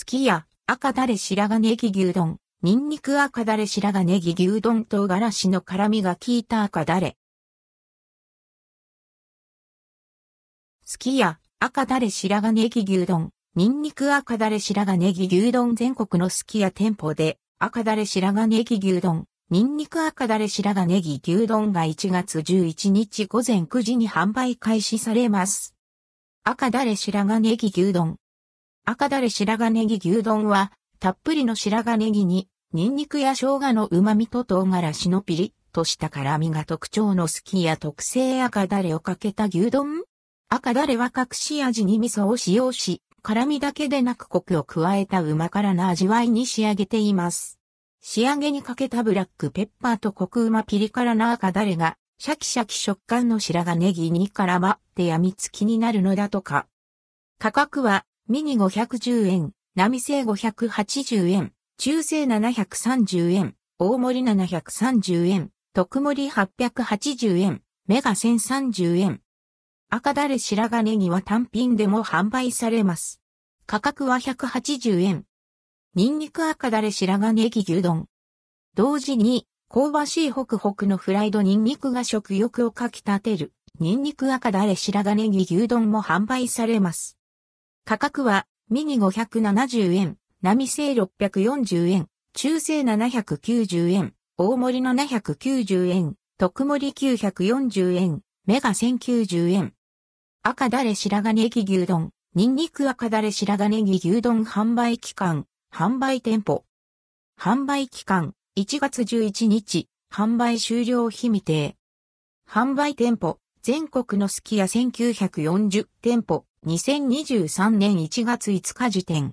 すき家、赤だれ白髪ネギ牛丼、ニンニク赤だれ白髪ネギ牛丼唐辛子の辛みが効いた赤だれ。すき家、赤だれ白髪ネギ牛丼、ニンニク赤だれ白髪ネギ牛丼全国のすき家店舗で、赤だれ白髪ネギ牛丼、ニンニク赤だれ白髪ネギ牛丼が1月11日午前9時に販売開始されます。赤だれ白髪ネギ牛丼。赤だれ白髪ネギ牛丼は、たっぷりの白髪ネギに、ニンニクや生姜の旨味と唐辛子のピリッとした辛みが特徴のすき家特製赤だれをかけた牛丼赤だれは隠し味に味噌を使用し、辛みだけでなくコクを加えた旨辛な味わいに仕上げています。仕上げにかけたブラックペッパーとコクうまピリ辛な赤だれが、シャキシャキ食感の白髪ネギに絡まってやみつきになるのだとか。価格は、ミニ510円、並製580円、中製730円、大盛り730円、特盛り880円、メガ1030円。赤だれ白髪ネギは単品でも販売されます。価格は180円。ニンニク赤だれ白髪ネギ牛丼。同時に、香ばしいホクホクのフライドニンニクが食欲をかき立てる、ニンニク赤だれ白髪ネギ牛丼も販売されます。価格は、ミニ570円、並製640円、中製790円、大盛り790円、特盛り940円、メガ1090円。赤だれ白髪ネギ牛丼、ニンニク赤だれ白髪ネギ牛丼販売期間、販売店舗。販売期間、1月11日、販売終了日未定。販売店舗、全国のすき家1940店舗、2023年1月5日時点。